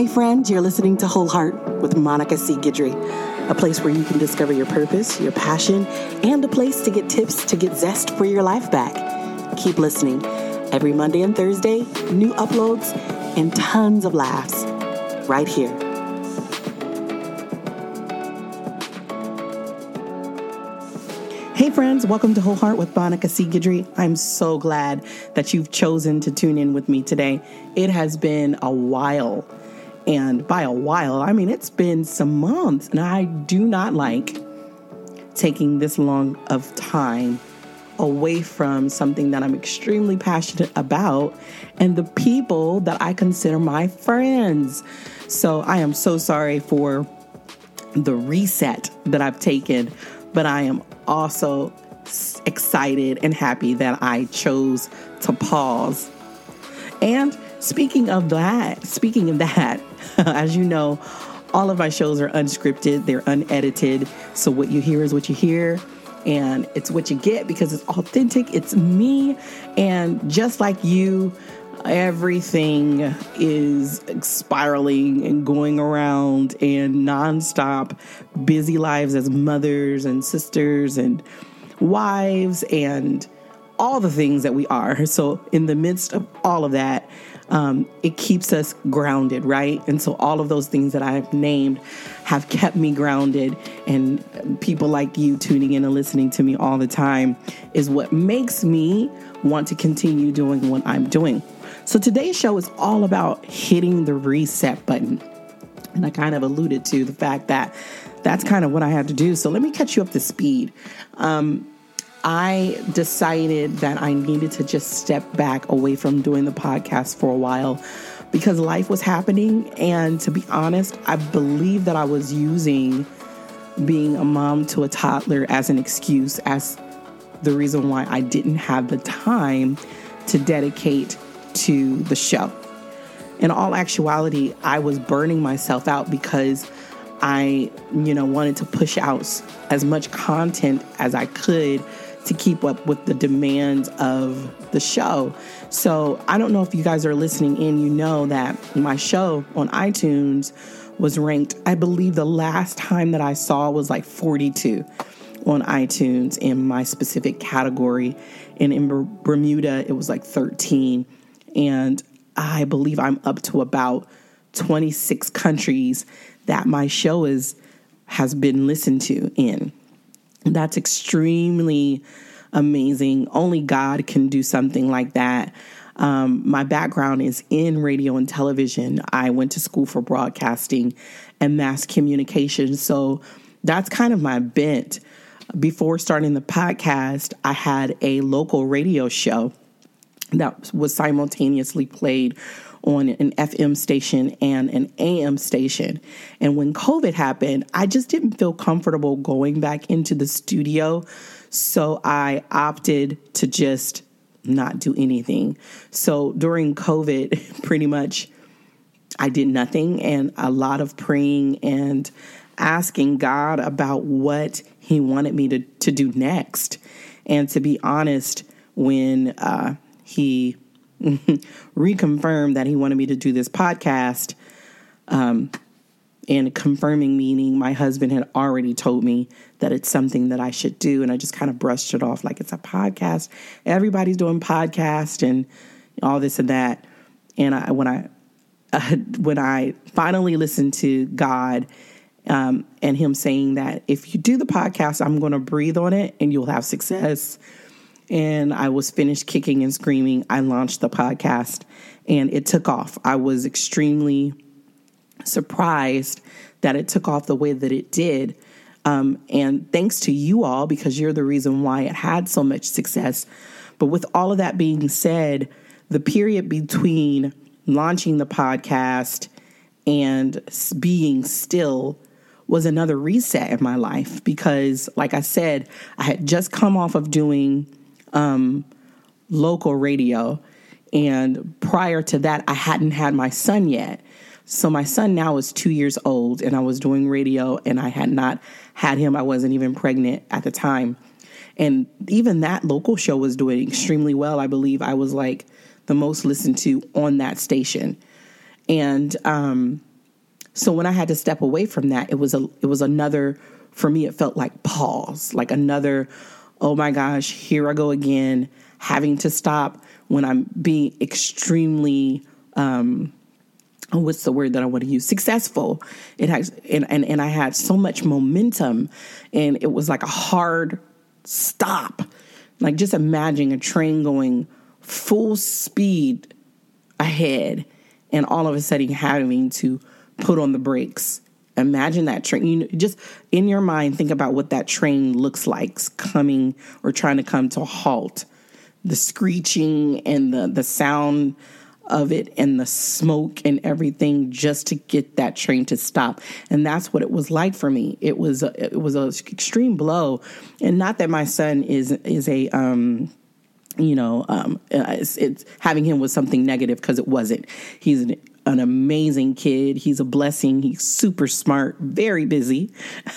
Hey, friend, you're listening to Whole Heart with Monica C. Guidry, a place where you can discover your purpose, your passion, and a place to get tips to get zest for your life back. Keep listening. Every Monday and Thursday, new uploads and tons of laughs right here. Hey, friends, welcome to Whole Heart with Monica C. Guidry. I'm so glad that you've chosen to tune in with me today. It has been a while and by a while, I mean, it's been some months, and I do not like taking this long of time away from something that I'm extremely passionate about and the people that I consider my friends. So I am so sorry for the reset that I've taken, but I am also excited and happy that I chose to pause. And speaking of that, speaking of that, As you know, all of my shows are unscripted, they're unedited. So what you hear is what you hear and it's what you get because it's authentic, it's me. And just like you, everything is spiraling and going around and nonstop busy lives as mothers and sisters and wives and all the things that we are. So, in the midst of all of that, um, it keeps us grounded, right? And so all of those things that I've named have kept me grounded. And people like you tuning in and listening to me all the time is what makes me want to continue doing what I'm doing. So today's show is all about hitting the reset button. And I kind of alluded to the fact that that's kind of what I had to do. So let me catch you up to speed. Um, I decided that I needed to just step back away from doing the podcast for a while because life was happening. And to be honest, I believe that I was using being a mom to a toddler as an excuse, as the reason why I didn't have the time to dedicate to the show. In all actuality, I was burning myself out because I, you know, wanted to push out as much content as I could to keep up with the demands of the show. So I don't know if you guys are listening in, you know that my show on iTunes was ranked, I believe the last time that I saw was like 42 on iTunes in my specific category. And in Bermuda, it was like 13. And I believe I'm up to about 26 countries that my show is has been listened to in. That's extremely amazing. Only God can do something like that. Um, my background is in radio and television. I went to school for broadcasting and mass communication. So that's kind of my bent. Before starting the podcast, I had a local radio show that was simultaneously played on an FM station and an AM station. And when COVID happened, I just didn't feel comfortable going back into the studio. So I opted to just not do anything. So during COVID, pretty much I did nothing and a lot of praying and asking God about what He wanted me to, to do next. And to be honest, when uh, He reconfirmed that he wanted me to do this podcast. Um, and confirming meaning my husband had already told me that it's something that I should do. And I just kind of brushed it off like it's a podcast. Everybody's doing podcast and all this and that. And I, when I, uh, when I finally listened to God um, and Him saying that if you do the podcast, I'm going to breathe on it and you'll have success and I was finished kicking and screaming, I launched the podcast and it took off. I was extremely surprised that it took off the way that it did. Um, and thanks to you all, because you're the reason why it had so much success. But with all of that being said, the period between launching the podcast and being still was another reset in my life because, like I said, I had just come off of doing um, local radio. And prior to that, I hadn't had my son yet. So my son now is two years old, and I was doing radio, and I had not had him. I wasn't even pregnant at the time. And even that local show was doing extremely well. I believe I was like the most listened to on that station. And um, So when I had to step away from that, it was a it was another for me it felt like pause, like another oh my gosh, here I go again, having to stop when I'm being extremely um what's the word that I want to use? Successful. It has and, and and I had so much momentum and it was like a hard stop. Like just imagine a train going full speed ahead and all of a sudden having to put on the brakes. Imagine that train. You know, just in your mind, think about what that train looks like coming or trying to come to a halt. The screeching and the the sound of it and the smoke and everything just to get that train to stop. And that's what it was like for me. It was a, it was an extreme blow. And not that my son is is a um you know, um, it's, it's, having him was something negative because it wasn't. He's an, an, amazing kid. He's a blessing. He's super smart, very busy.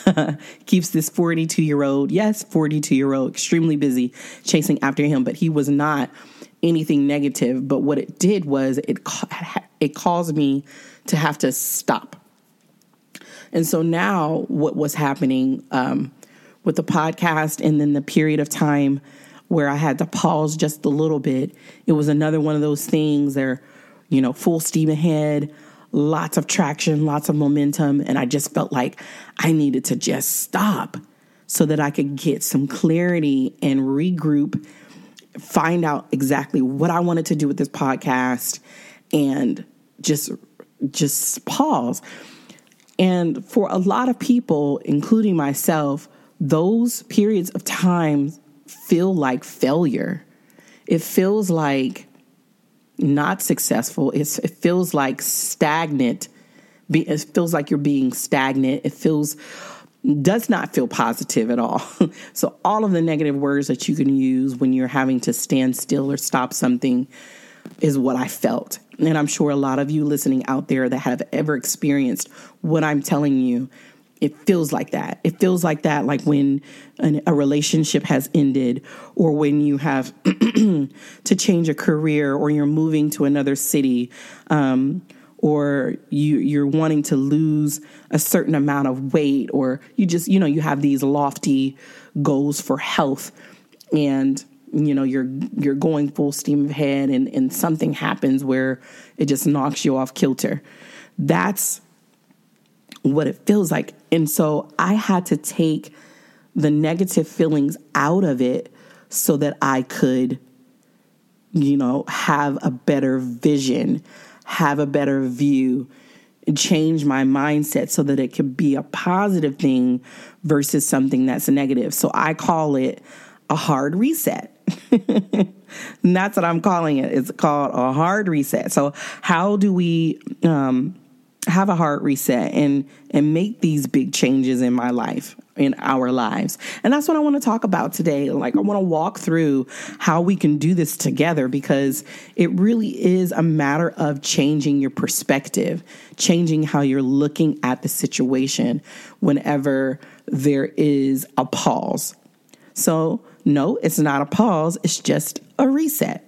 Keeps this 42 year old, yes, 42 year old, extremely busy chasing after him. But he was not anything negative. But what it did was it it caused me to have to stop. And so now, what was happening um, with the podcast, and then the period of time where I had to pause just a little bit. It was another one of those things there, you know, full steam ahead, lots of traction, lots of momentum. And I just felt like I needed to just stop so that I could get some clarity and regroup, find out exactly what I wanted to do with this podcast and just just pause. And for a lot of people, including myself, those periods of time feel like failure. It feels like not successful. It's, it feels like stagnant. It feels like you're being stagnant. It feels does not feel positive at all. so all of the negative words that you can use when you're having to stand still or stop something is what I felt. And I'm sure a lot of you listening out there that have ever experienced what I'm telling you it feels like that. It feels like that, like when an, a relationship has ended, or when you have to change a career, or you're moving to another city, um, or you you're wanting to lose a certain amount of weight, or you just you know you have these lofty goals for health, and you know you're you're going full steam ahead, and and something happens where it just knocks you off kilter. That's what it feels like. And so I had to take the negative feelings out of it so that I could, you know, have a better vision, have a better view, change my mindset so that it could be a positive thing versus something that's negative. So I call it a hard reset. and that's what I'm calling it. It's called a hard reset. So, how do we um, have a hard reset and and make these big changes in my life in our lives. And that's what I want to talk about today. Like I want to walk through how we can do this together because it really is a matter of changing your perspective, changing how you're looking at the situation whenever there is a pause. So, no, it's not a pause, it's just a reset.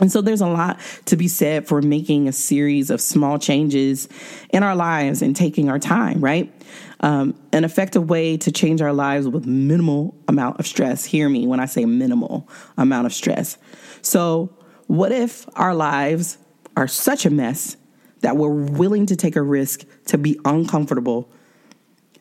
And so there's a lot to be said for making a series of small changes in our lives and taking our time, right? Um, an effective way to change our lives with minimal amount of stress. Hear me when I say minimal amount of stress. So, what if our lives are such a mess that we're willing to take a risk to be uncomfortable,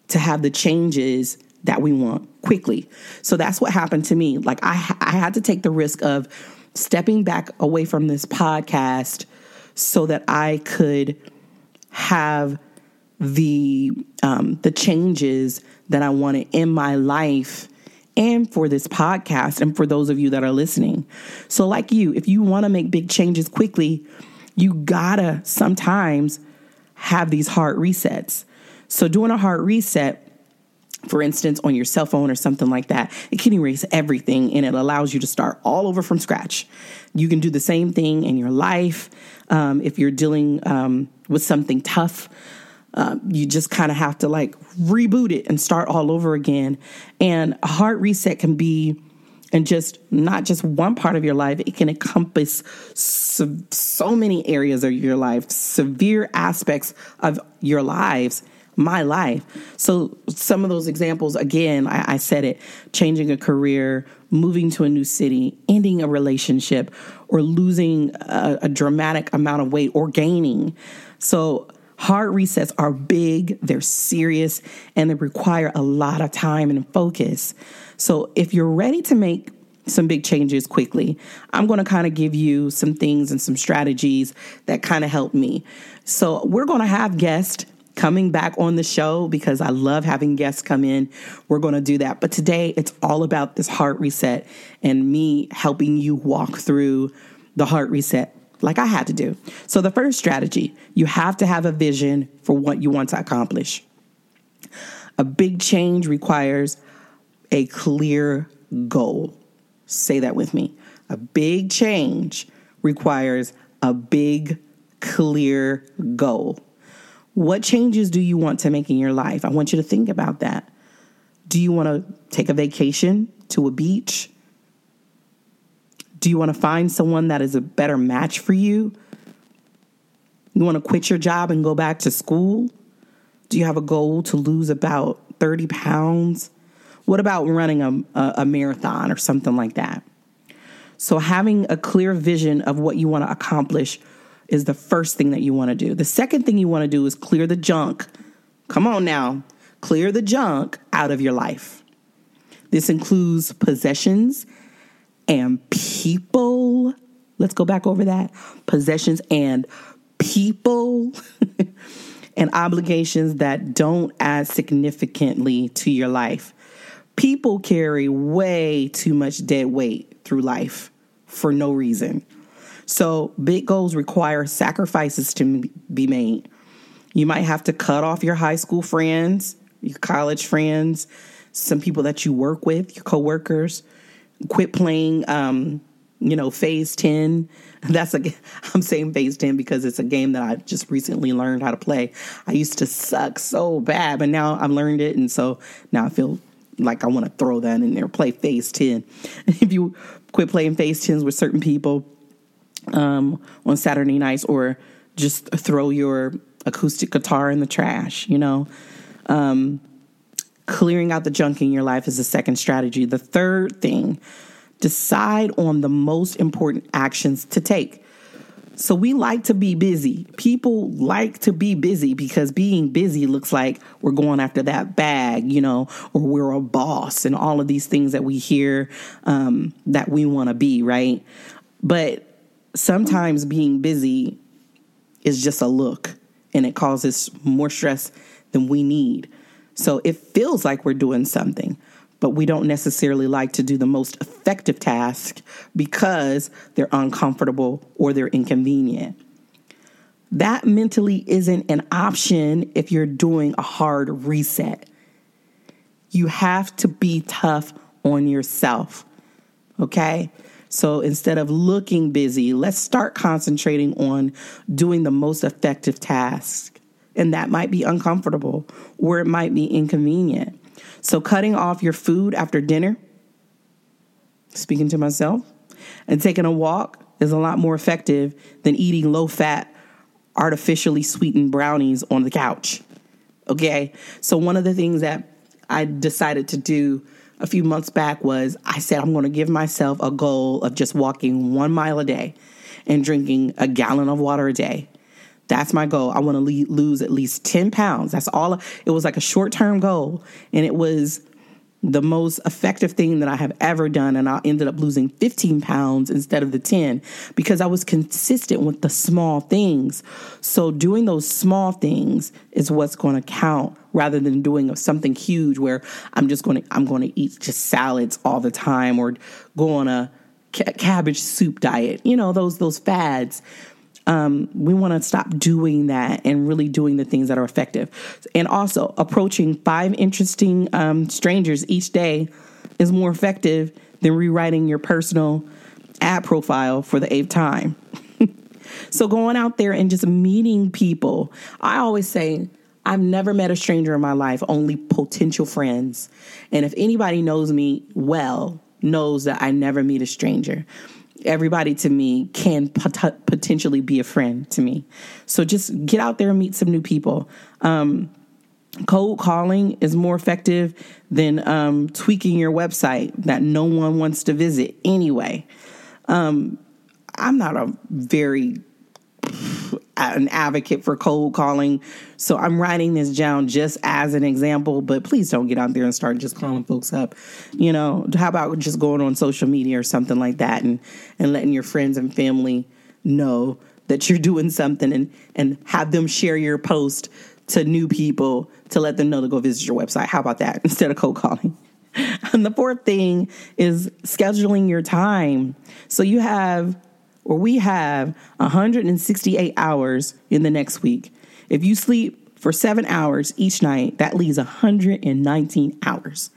to have the changes that we want quickly? So that's what happened to me. Like I, I had to take the risk of stepping back away from this podcast so that I could have the um, the changes that I wanted in my life and for this podcast and for those of you that are listening. So like you, if you want to make big changes quickly, you gotta sometimes have these hard resets. So doing a hard reset for instance, on your cell phone or something like that, it can erase everything and it allows you to start all over from scratch. You can do the same thing in your life. Um, if you're dealing um, with something tough, uh, you just kind of have to like reboot it and start all over again. And a hard reset can be and just not just one part of your life, it can encompass so, so many areas of your life, severe aspects of your lives my life. So, some of those examples, again, I, I, said it changing a career, moving to a new city, ending a relationship, or losing a, a dramatic amount of weight or gaining. So, hard resets are big, they're serious, and they require a lot of time and focus. So if you're ready to make some big changes quickly, I'm going to kind of give you some things and some strategies that kind of help me. So we're going to have guests coming back on the show because I love having guests come in. We're going to do that. But today it's all about this heart reset and me helping you walk through the heart reset like I had to do. So the first strategy, you have to have a vision for what you want to accomplish. A big change requires a clear goal. Say that with me. A big change requires a big, clear goal. What changes do you want to make in your life? I want you to think about that. Do you want to take a vacation to a beach? Do you want to find someone that is a better match for you? You want to quit your job and go back to school? Do you have a goal to lose about 30 pounds? What about running a, a, a marathon or something like that? So, having a clear vision of what you want to accomplish is the first thing that you want to do. The second thing you want to do is clear the junk. Come on now, clear the junk out of your life. This includes possessions and people. Let's go back over that. Possessions and people and obligations that don't add significantly to your life people carry way too much dead weight through life for no reason. So, big goals require sacrifices to be made. You might have to cut off your high school friends, your college friends, some people that you work with, your coworkers. Quit playing, um, you know, Phase 10. That's a, I'm saying Phase 10 because it's a game that I just recently learned how to play. I used to suck so bad, but now I've learned it. And so now I feel like I want to throw that in there. Play Phase 10. if you quit playing Phase 10s with certain people um, on Saturday nights, or just throw your acoustic guitar in the trash, you know. Um, clearing out the junk in your life is the second strategy. The third thing, decide on the most important actions to take. So we like to be busy. People like to be busy because being busy looks like we're going after that bag, you know, or we're a boss and all of these things that we hear um, that we want to be, right? But sometimes being busy is just a look and it causes more stress than we need. So it feels like we're doing something, but we don't necessarily like to do the most effective task because they're uncomfortable or they're inconvenient. That mentally isn't an option if you're doing a hard reset. You have to be tough on yourself. Okay? So instead of looking busy, let's start concentrating on doing the most effective task. And that might be uncomfortable or it might be inconvenient. So, cutting off your food after dinner, speaking to myself, and taking a walk is a lot more effective than eating low fat, artificially sweetened brownies on the couch. Okay. So, one of the things that I decided to do a few months back was I said, I'm going to give myself a goal of just walking one mile a day and drinking a gallon of water a day. That's my goal. I want to lose at least 10 pounds. That's all. It was like a short term goal. And it was the most effective thing that I have ever done. And I ended up losing 15 pounds instead of the 10 because I was consistent with the small things. So doing those small things is what's going to count rather than doing something huge where I'm just going to, I'm going to eat just salads all the time or go on a cabbage soup diet. You know, those, those fads um, we want to stop doing that and really doing the things that are effective. And also, approaching five interesting um, strangers each day is more effective than rewriting your personal ad profile for the eighth time. so, going out there and just meeting people, I always say, I've never met a stranger in my life, only potential friends. And if anybody knows me well, knows that I never meet a stranger. Everybody to me can pot- potentially be a friend to me. So just get out there and meet some new people. Um, cold calling is more effective than um, tweaking your website that no one wants to visit anyway. Um, I'm not a very an advocate for cold calling. So I'm writing this down just as an example, but please don't get out there and start just calling folks up. You know, how about just going on social media or something like that and and letting your friends and family know that you're doing something and and have them share your post to new people to let them know to go visit your website. How about that instead of cold calling? And the fourth thing is scheduling your time. So you have or we have 168 hours in the next week. If you sleep for seven hours each night, that leaves 119 hours.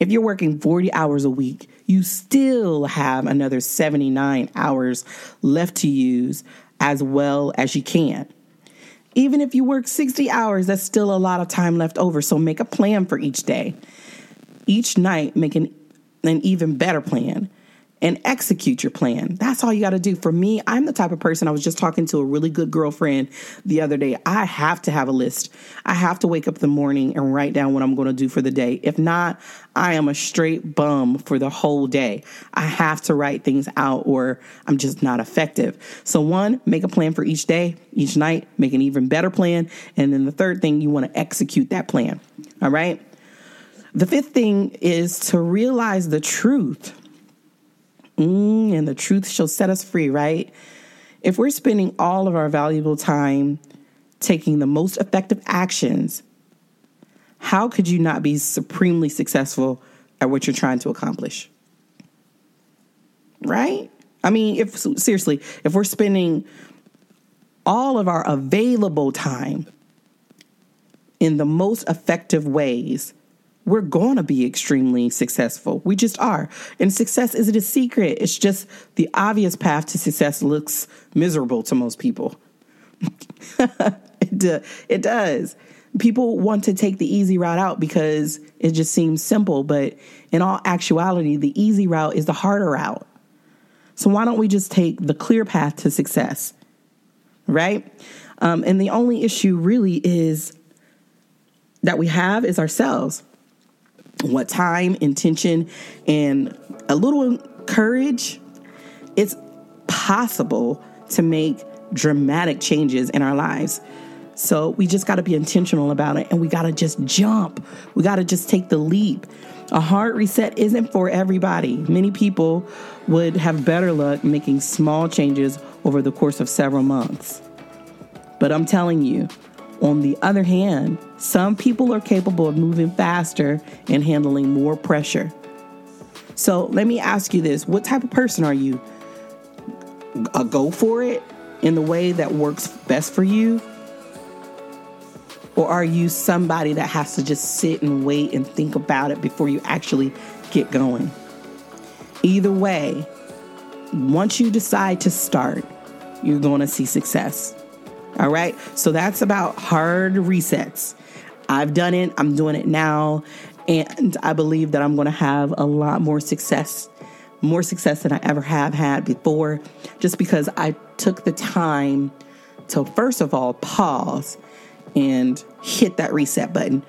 If you're working 40 hours a week, you still have another 79 hours left to use as well as you can. Even if you work 60 hours, that's still a lot of time left over. So make a plan for each day. Each night, make an, an even better plan and execute your plan. That's all you got to do. For me, I'm the type of person I was just talking to a really good girlfriend the other day. I have to have a list. I have to wake up in the morning and write down what I'm going to do for the day. If not, I am a straight bum for the whole day. I have to write things out or I'm just not effective. So, one, make a plan for each day, each night, make an even better plan. And then the third thing, you want to execute that plan. All right. The fifth thing is to realize the truth Mm, and the truth shall set us free, right? If we're spending all of our valuable time taking the most effective actions, how could you not be supremely successful at what you're trying to accomplish? Right? I mean, if seriously, if we're spending all of our available time in the most effective ways, we're going to be extremely successful. We just are. And success isn't a secret, it's just the obvious path to success looks miserable to most people. it, uh, it does. People want to take the easy route out because it just seems simple, but in all actuality, the easy route is the harder route. So why don't we just take the clear path to success? Right? Um, and the only issue really is that we have is ourselves what time, intention, and a little courage, it's possible to make dramatic changes in our lives. So we just got to be intentional about it and we got to just jump. We got to just take the leap. A hard reset isn't for everybody. Many people would have better luck making small changes over the course of several months. But I'm telling you, on the other hand, some people are capable of moving faster and handling more pressure. So let me ask you this what type of person are you? A go for it in the way that works best for you? Or are you somebody that has to just sit and wait and think about it before you actually get going? Either way, once you decide to start, you're going to see success. All right. So that's about hard resets. I've done it, I'm doing it now. And I believe that I'm going to have a lot more success, more success than I ever have had before, just because I took the time to, first of all, pause and hit that reset button.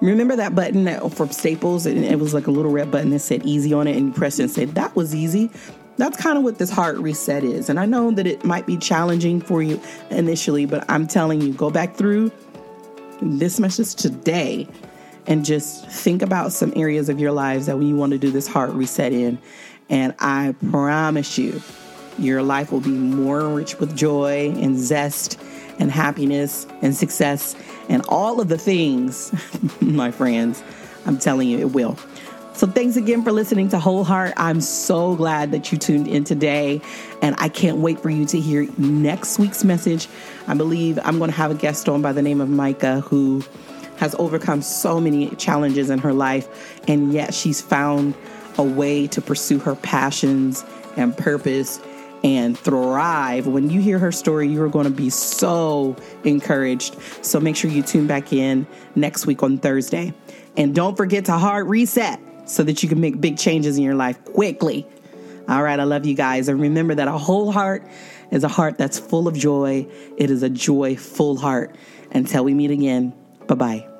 Remember that button that from Staples? And it was like a little red button that said easy on it, and you pressed it and said, That was easy that's kind of what this heart reset is. And I know that it might be challenging for you initially, but I'm telling you, go back through this message today and just think about some areas of your lives that you want to do this heart reset in. And I promise you, your life will be more rich with joy and zest and happiness and success and all of the things, my friends. I'm telling you, it will. So thanks again for listening to Whole Heart. I'm so glad that you tuned in today, and I can't wait for you to hear next week's message. I believe I'm going to have a guest on by the name of Micah who has overcome so many challenges in her life, and yet she's found a way to pursue her passions and purpose and thrive. When you hear her story, you're going to be so encouraged. So make sure you tune back in next week on Thursday. And don't forget to hard reset. So that you can make big changes in your life quickly. All right, I love you guys. And remember that a whole heart is a heart that's full of joy. It is a joy full heart. Until we meet again, bye bye.